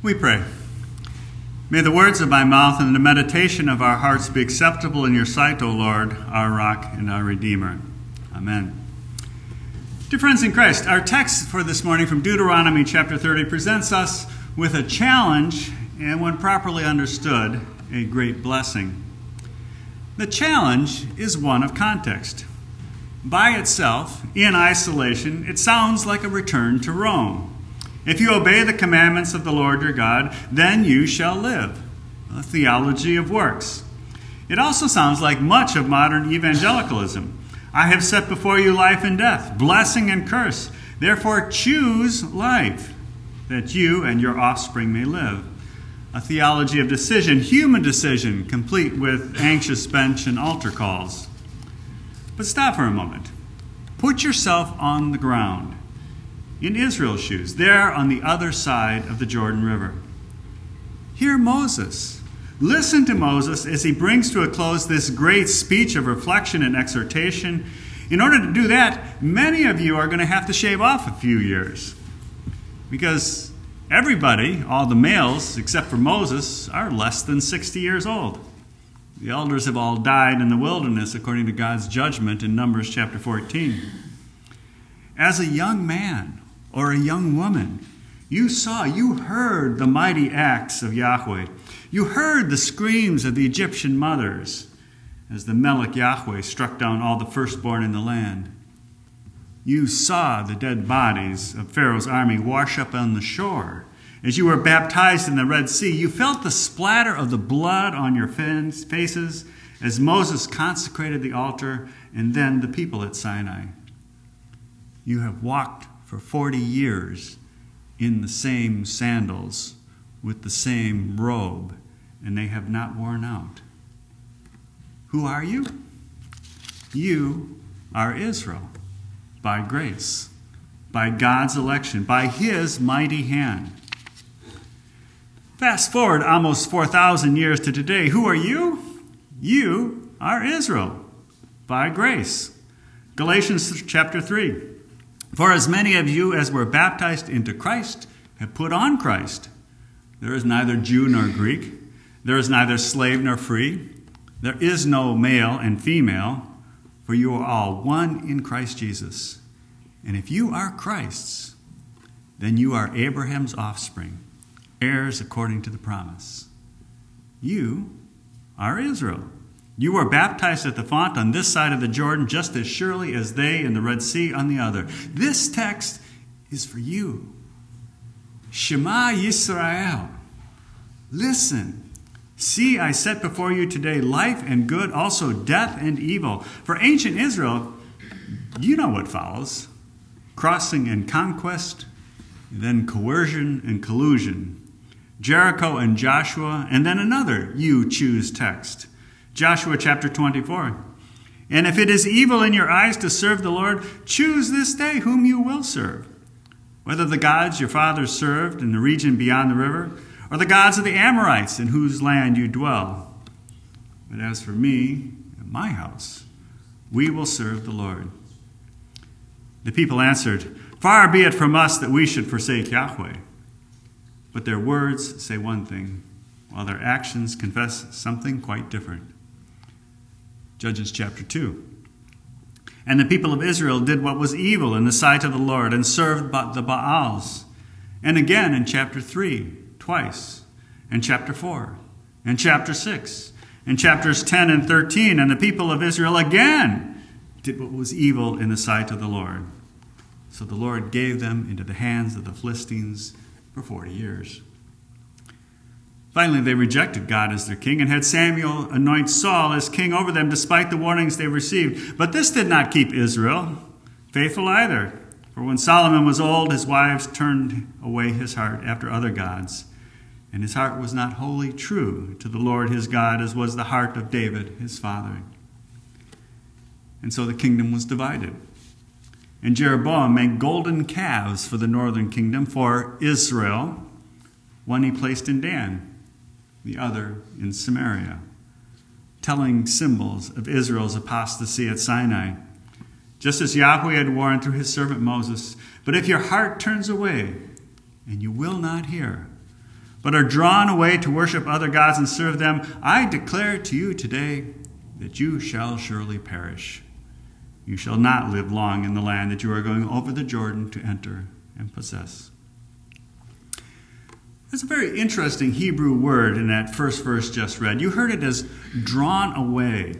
We pray. May the words of my mouth and the meditation of our hearts be acceptable in your sight, O Lord, our rock and our Redeemer. Amen. Dear friends in Christ, our text for this morning from Deuteronomy chapter 30 presents us with a challenge and, when properly understood, a great blessing. The challenge is one of context. By itself, in isolation, it sounds like a return to Rome. If you obey the commandments of the Lord your God, then you shall live. A theology of works. It also sounds like much of modern evangelicalism. I have set before you life and death, blessing and curse. Therefore, choose life, that you and your offspring may live. A theology of decision, human decision, complete with anxious bench and altar calls. But stop for a moment. Put yourself on the ground in Israel's shoes, there on the other side of the Jordan River. Hear Moses. Listen to Moses as he brings to a close this great speech of reflection and exhortation. In order to do that, many of you are going to have to shave off a few years. Because everybody, all the males except for Moses, are less than 60 years old. The elders have all died in the wilderness according to God's judgment in Numbers chapter 14. As a young man, or a young woman. You saw, you heard the mighty acts of Yahweh. You heard the screams of the Egyptian mothers as the Melech Yahweh struck down all the firstborn in the land. You saw the dead bodies of Pharaoh's army wash up on the shore. As you were baptized in the Red Sea, you felt the splatter of the blood on your faces as Moses consecrated the altar and then the people at Sinai. You have walked for 40 years in the same sandals with the same robe, and they have not worn out. Who are you? You are Israel by grace, by God's election, by His mighty hand. Fast forward almost 4,000 years to today. Who are you? You are Israel by grace. Galatians chapter 3. For as many of you as were baptized into Christ have put on Christ. There is neither Jew nor Greek, there is neither slave nor free, there is no male and female, for you are all one in Christ Jesus. And if you are Christ's, then you are Abraham's offspring, heirs according to the promise. You are Israel. You were baptized at the font on this side of the Jordan just as surely as they in the Red Sea on the other. This text is for you. Shema Yisrael. Listen. See, I set before you today life and good, also death and evil. For ancient Israel, you know what follows crossing and conquest, then coercion and collusion. Jericho and Joshua, and then another you choose text. Joshua chapter 24. And if it is evil in your eyes to serve the Lord, choose this day whom you will serve. Whether the gods your fathers served in the region beyond the river, or the gods of the Amorites in whose land you dwell. But as for me and my house, we will serve the Lord. The people answered, Far be it from us that we should forsake Yahweh. But their words say one thing, while their actions confess something quite different. Judges chapter 2. And the people of Israel did what was evil in the sight of the Lord and served but the Baals. And again in chapter 3, twice. And chapter 4. And chapter 6. And chapters 10 and 13. And the people of Israel again did what was evil in the sight of the Lord. So the Lord gave them into the hands of the Philistines for 40 years. Finally, they rejected God as their king and had Samuel anoint Saul as king over them despite the warnings they received. But this did not keep Israel faithful either. For when Solomon was old, his wives turned away his heart after other gods, and his heart was not wholly true to the Lord his God as was the heart of David his father. And so the kingdom was divided. And Jeroboam made golden calves for the northern kingdom, for Israel, one he placed in Dan the other in Samaria, telling symbols of Israel's apostasy at Sinai. Just as Yahweh had warned through his servant Moses, but if your heart turns away and you will not hear, but are drawn away to worship other gods and serve them, I declare to you today that you shall surely perish. You shall not live long in the land that you are going over the Jordan to enter and possess. There's a very interesting Hebrew word in that first verse just read. You heard it as drawn away.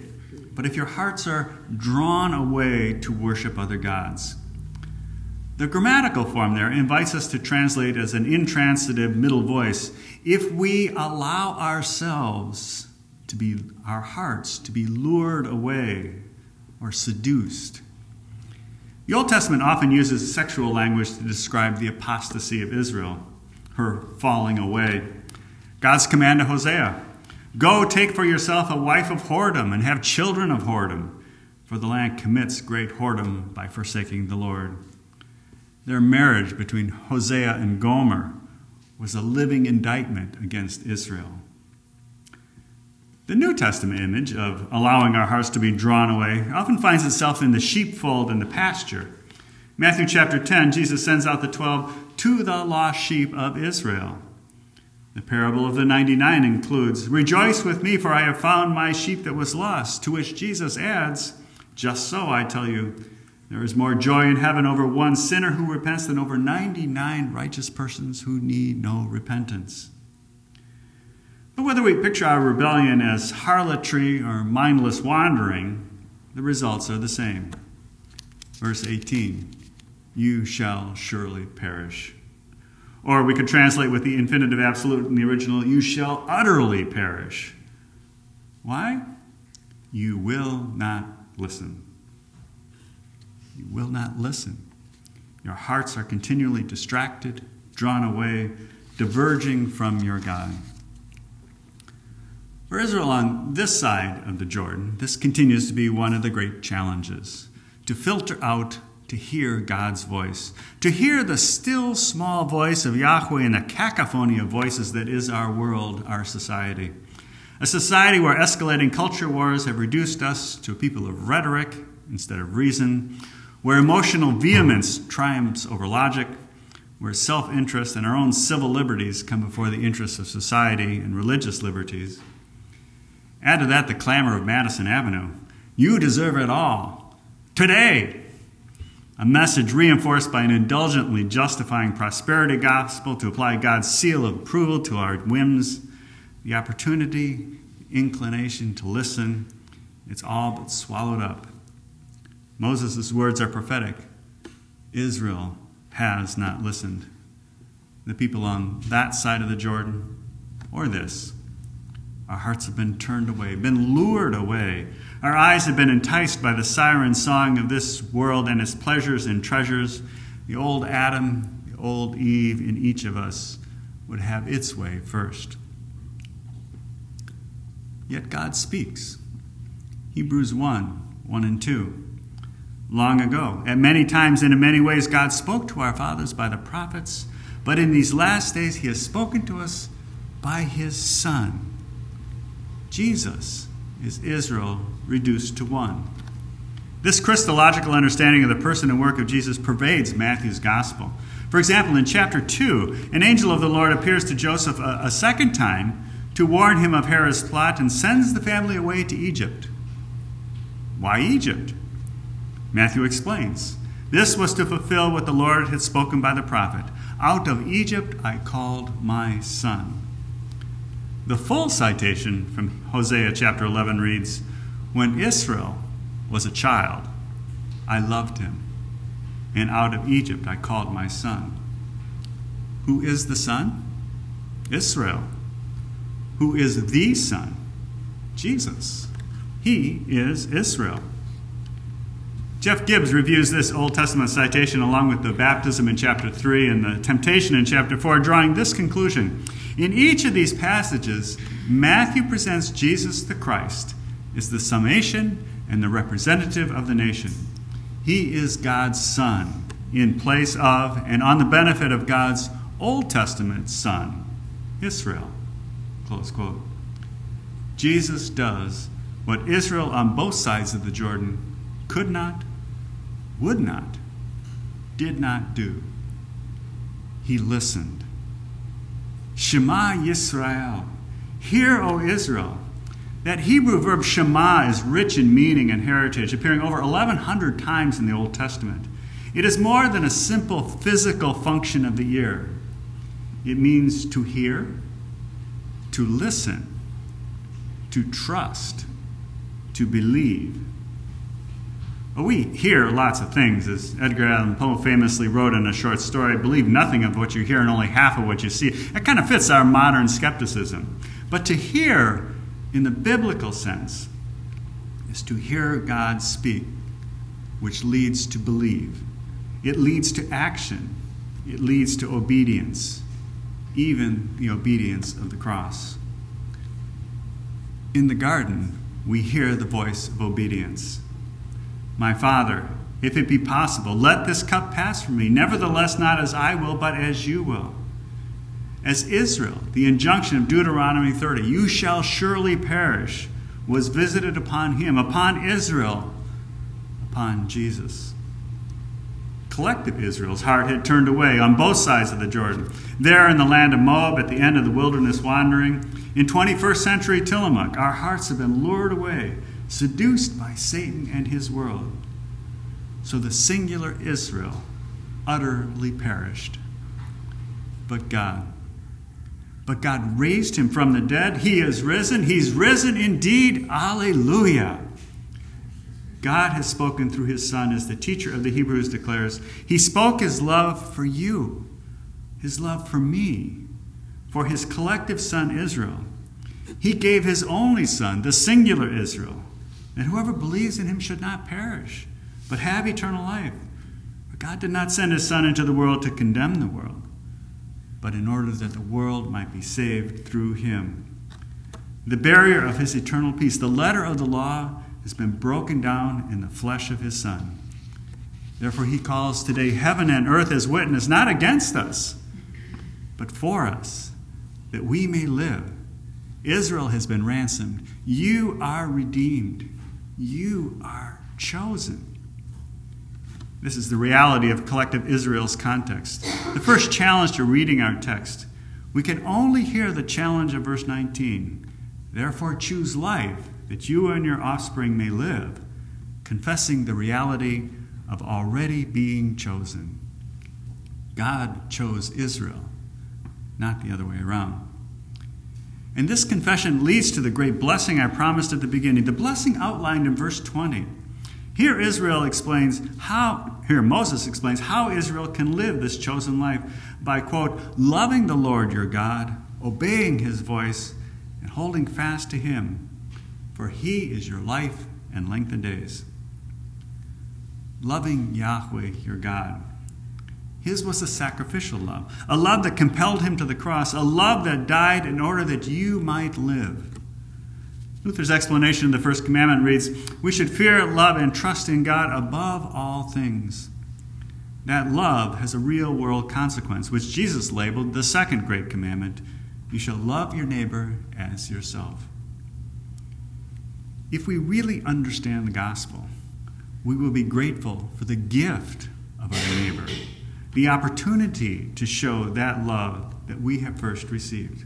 But if your hearts are drawn away to worship other gods, the grammatical form there invites us to translate as an intransitive middle voice. If we allow ourselves to be, our hearts to be lured away or seduced. The Old Testament often uses sexual language to describe the apostasy of Israel, her falling away. God's command to Hosea Go take for yourself a wife of whoredom and have children of whoredom, for the land commits great whoredom by forsaking the Lord. Their marriage between Hosea and Gomer was a living indictment against Israel. The New Testament image of allowing our hearts to be drawn away often finds itself in the sheepfold and the pasture. Matthew chapter 10, Jesus sends out the 12 to the lost sheep of Israel. The parable of the 99 includes, Rejoice with me, for I have found my sheep that was lost. To which Jesus adds, Just so, I tell you, there is more joy in heaven over one sinner who repents than over 99 righteous persons who need no repentance. But whether we picture our rebellion as harlotry or mindless wandering, the results are the same. Verse 18 You shall surely perish. Or we could translate with the infinitive absolute in the original You shall utterly perish. Why? You will not listen you will not listen. Your hearts are continually distracted, drawn away, diverging from your God. For Israel on this side of the Jordan, this continues to be one of the great challenges to filter out, to hear God's voice, to hear the still small voice of Yahweh in the cacophony of voices that is our world, our society. A society where escalating culture wars have reduced us to a people of rhetoric instead of reason, where emotional vehemence triumphs over logic, where self interest and our own civil liberties come before the interests of society and religious liberties. Add to that the clamor of Madison Avenue You deserve it all. Today! A message reinforced by an indulgently justifying prosperity gospel to apply God's seal of approval to our whims, the opportunity, inclination to listen, it's all but swallowed up Moses' words are prophetic. Israel has not listened. The people on that side of the Jordan, or this, our hearts have been turned away, been lured away. Our eyes have been enticed by the siren song of this world and its pleasures and treasures. The old Adam, the old Eve in each of us would have its way first. Yet God speaks. Hebrews 1 1 and 2 long ago. At many times and in many ways, God spoke to our fathers by the prophets, but in these last days, He has spoken to us by His Son. Jesus is Israel reduced to one. This Christological understanding of the person and work of Jesus pervades Matthew's gospel. For example, in chapter 2, an angel of the Lord appears to Joseph a, a second time to warn him of Herod's plot and sends the family away to Egypt. Why Egypt? Matthew explains this was to fulfill what the Lord had spoken by the prophet Out of Egypt I called my son. The full citation from Hosea chapter 11 reads When Israel was a child, I loved him, and out of Egypt I called my son. Who is the son? Israel. Who is the son? Jesus. He is Israel. Jeff Gibbs reviews this Old Testament citation along with the baptism in chapter 3 and the temptation in chapter 4, drawing this conclusion. In each of these passages, Matthew presents Jesus the Christ as the summation and the representative of the nation. He is God's Son in place of and on the benefit of God's Old Testament Son, Israel. Close quote. Jesus does what Israel on both sides of the Jordan could not would not, did not do. He listened. Shema Yisrael. Hear, O Israel. That Hebrew verb Shema is rich in meaning and heritage, appearing over 1,100 times in the Old Testament. It is more than a simple physical function of the ear. It means to hear, to listen, to trust, to believe. Well, we hear lots of things, as Edgar Allan Poe famously wrote in a short story believe nothing of what you hear and only half of what you see. That kind of fits our modern skepticism. But to hear, in the biblical sense, is to hear God speak, which leads to believe. It leads to action, it leads to obedience, even the obedience of the cross. In the garden, we hear the voice of obedience. My Father, if it be possible, let this cup pass from me. Nevertheless, not as I will, but as you will. As Israel, the injunction of Deuteronomy 30, you shall surely perish, was visited upon him, upon Israel, upon Jesus. Collective Israel's heart had turned away on both sides of the Jordan. There in the land of Moab, at the end of the wilderness wandering, in 21st century Tillamook, our hearts have been lured away seduced by Satan and his world. So the singular Israel utterly perished. But God. But God raised him from the dead. He is risen. He's risen indeed. Alleluia. God has spoken through his Son, as the teacher of the Hebrews declares. He spoke his love for you, his love for me, for his collective Son, Israel. He gave his only Son, the singular Israel, and whoever believes in him should not perish, but have eternal life. For God did not send his Son into the world to condemn the world, but in order that the world might be saved through him. The barrier of his eternal peace, the letter of the law, has been broken down in the flesh of his Son. Therefore, he calls today heaven and earth as witness, not against us, but for us, that we may live. Israel has been ransomed. You are redeemed. You are chosen. This is the reality of collective Israel's context. The first challenge to reading our text, we can only hear the challenge of verse 19. Therefore, choose life, that you and your offspring may live, confessing the reality of already being chosen. God chose Israel, not the other way around. And this confession leads to the great blessing I promised at the beginning, the blessing outlined in verse 20. Here Israel explains how here Moses explains how Israel can live this chosen life by quote loving the Lord your God, obeying his voice and holding fast to him, for he is your life and length of days. Loving Yahweh your God his was a sacrificial love, a love that compelled him to the cross, a love that died in order that you might live. Luther's explanation of the first commandment reads We should fear, love, and trust in God above all things. That love has a real world consequence, which Jesus labeled the second great commandment You shall love your neighbor as yourself. If we really understand the gospel, we will be grateful for the gift of our neighbor the opportunity to show that love that we have first received.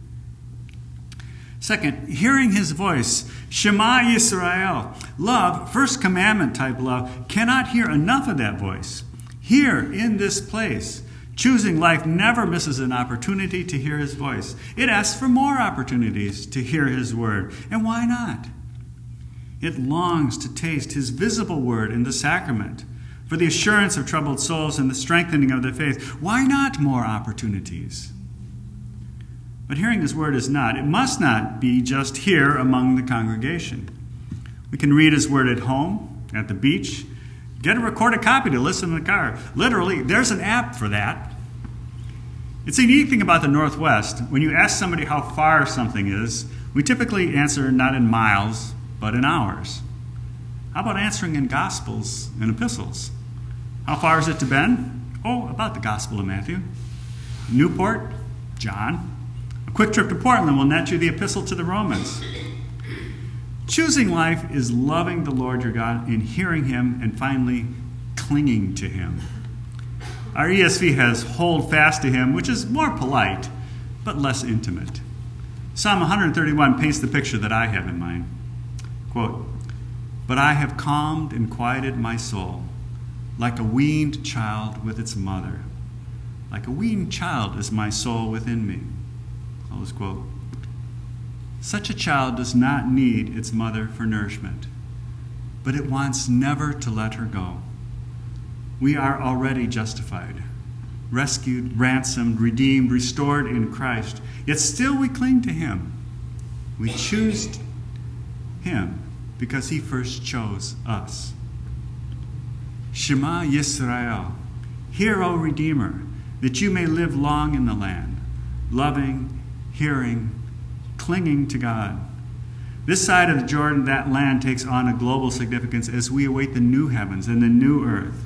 Second, hearing his voice, Shema Yisrael. Love, first commandment type love, cannot hear enough of that voice. Here, in this place, choosing life never misses an opportunity to hear his voice. It asks for more opportunities to hear his word. And why not? It longs to taste his visible word in the sacrament for the assurance of troubled souls and the strengthening of their faith. Why not more opportunities? But hearing his word is not. It must not be just here among the congregation. We can read his word at home, at the beach, get a recorded copy to listen in the car. Literally, there's an app for that. It's a unique thing about the Northwest. When you ask somebody how far something is, we typically answer not in miles, but in hours. How about answering in Gospels and epistles? How far is it to Bend? Oh, about the Gospel of Matthew. Newport, John. A quick trip to Portland will net you the Epistle to the Romans. Choosing life is loving the Lord your God and hearing Him and finally clinging to Him. Our ESV has hold fast to Him, which is more polite, but less intimate. Psalm 131 paints the picture that I have in mind. Quote, But I have calmed and quieted my soul like a weaned child with its mother. Like a weaned child is my soul within me. Close quote. Such a child does not need its mother for nourishment, but it wants never to let her go. We are already justified, rescued, ransomed, redeemed, restored in Christ, yet still we cling to Him. We choose Him because He first chose us. Shema Yisrael, hear, O Redeemer, that you may live long in the land, loving, hearing, clinging to God. This side of the Jordan, that land takes on a global significance as we await the new heavens and the new earth.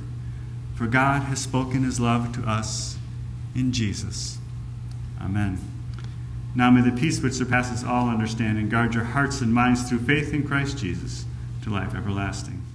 For God has spoken his love to us in Jesus. Amen. Now may the peace which surpasses all understanding guard your hearts and minds through faith in Christ Jesus to life everlasting.